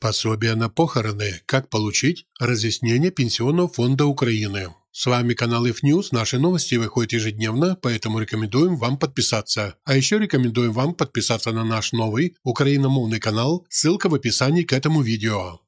Пособие на похороны. Как получить? Разъяснение Пенсионного фонда Украины. С вами канал IFNews. Наши новости выходят ежедневно, поэтому рекомендуем вам подписаться. А еще рекомендуем вам подписаться на наш новый украиномовный канал. Ссылка в описании к этому видео.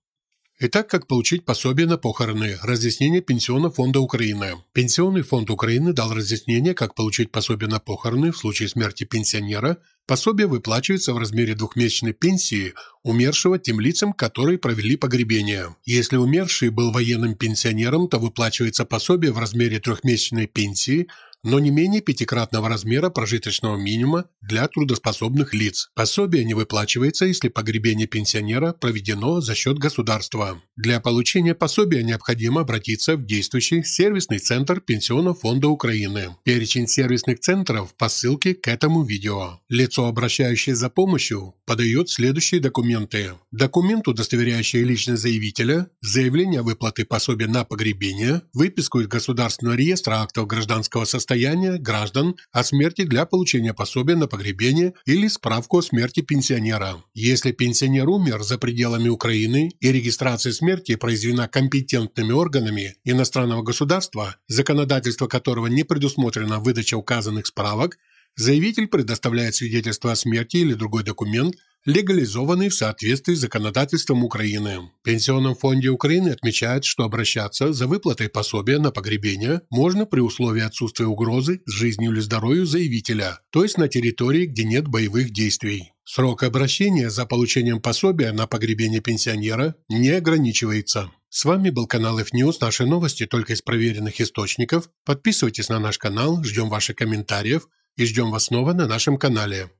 Итак, как получить пособие на похороны? Разъяснение Пенсионного фонда Украины. Пенсионный фонд Украины дал разъяснение, как получить пособие на похороны в случае смерти пенсионера. Пособие выплачивается в размере двухмесячной пенсии умершего тем лицам, которые провели погребение. Если умерший был военным пенсионером, то выплачивается пособие в размере трехмесячной пенсии – но не менее пятикратного размера прожиточного минимума для трудоспособных лиц. Пособие не выплачивается, если погребение пенсионера проведено за счет государства. Для получения пособия необходимо обратиться в действующий сервисный центр Пенсионного фонда Украины. Перечень сервисных центров по ссылке к этому видео. Лицо, обращающее за помощью, подает следующие документы. Документ, удостоверяющий личность заявителя, заявление о выплате пособия на погребение, выписку из Государственного реестра актов гражданского состояния состояния граждан о смерти для получения пособия на погребение или справку о смерти пенсионера. Если пенсионер умер за пределами Украины и регистрация смерти произведена компетентными органами иностранного государства, законодательство которого не предусмотрено выдача указанных справок, заявитель предоставляет свидетельство о смерти или другой документ, легализованный в соответствии с законодательством Украины. В Пенсионном фонде Украины отмечают, что обращаться за выплатой пособия на погребение можно при условии отсутствия угрозы жизнью или здоровью заявителя, то есть на территории, где нет боевых действий. Срок обращения за получением пособия на погребение пенсионера не ограничивается. С вами был канал F-News. Наши новости только из проверенных источников. Подписывайтесь на наш канал, ждем ваших комментариев и ждем вас снова на нашем канале.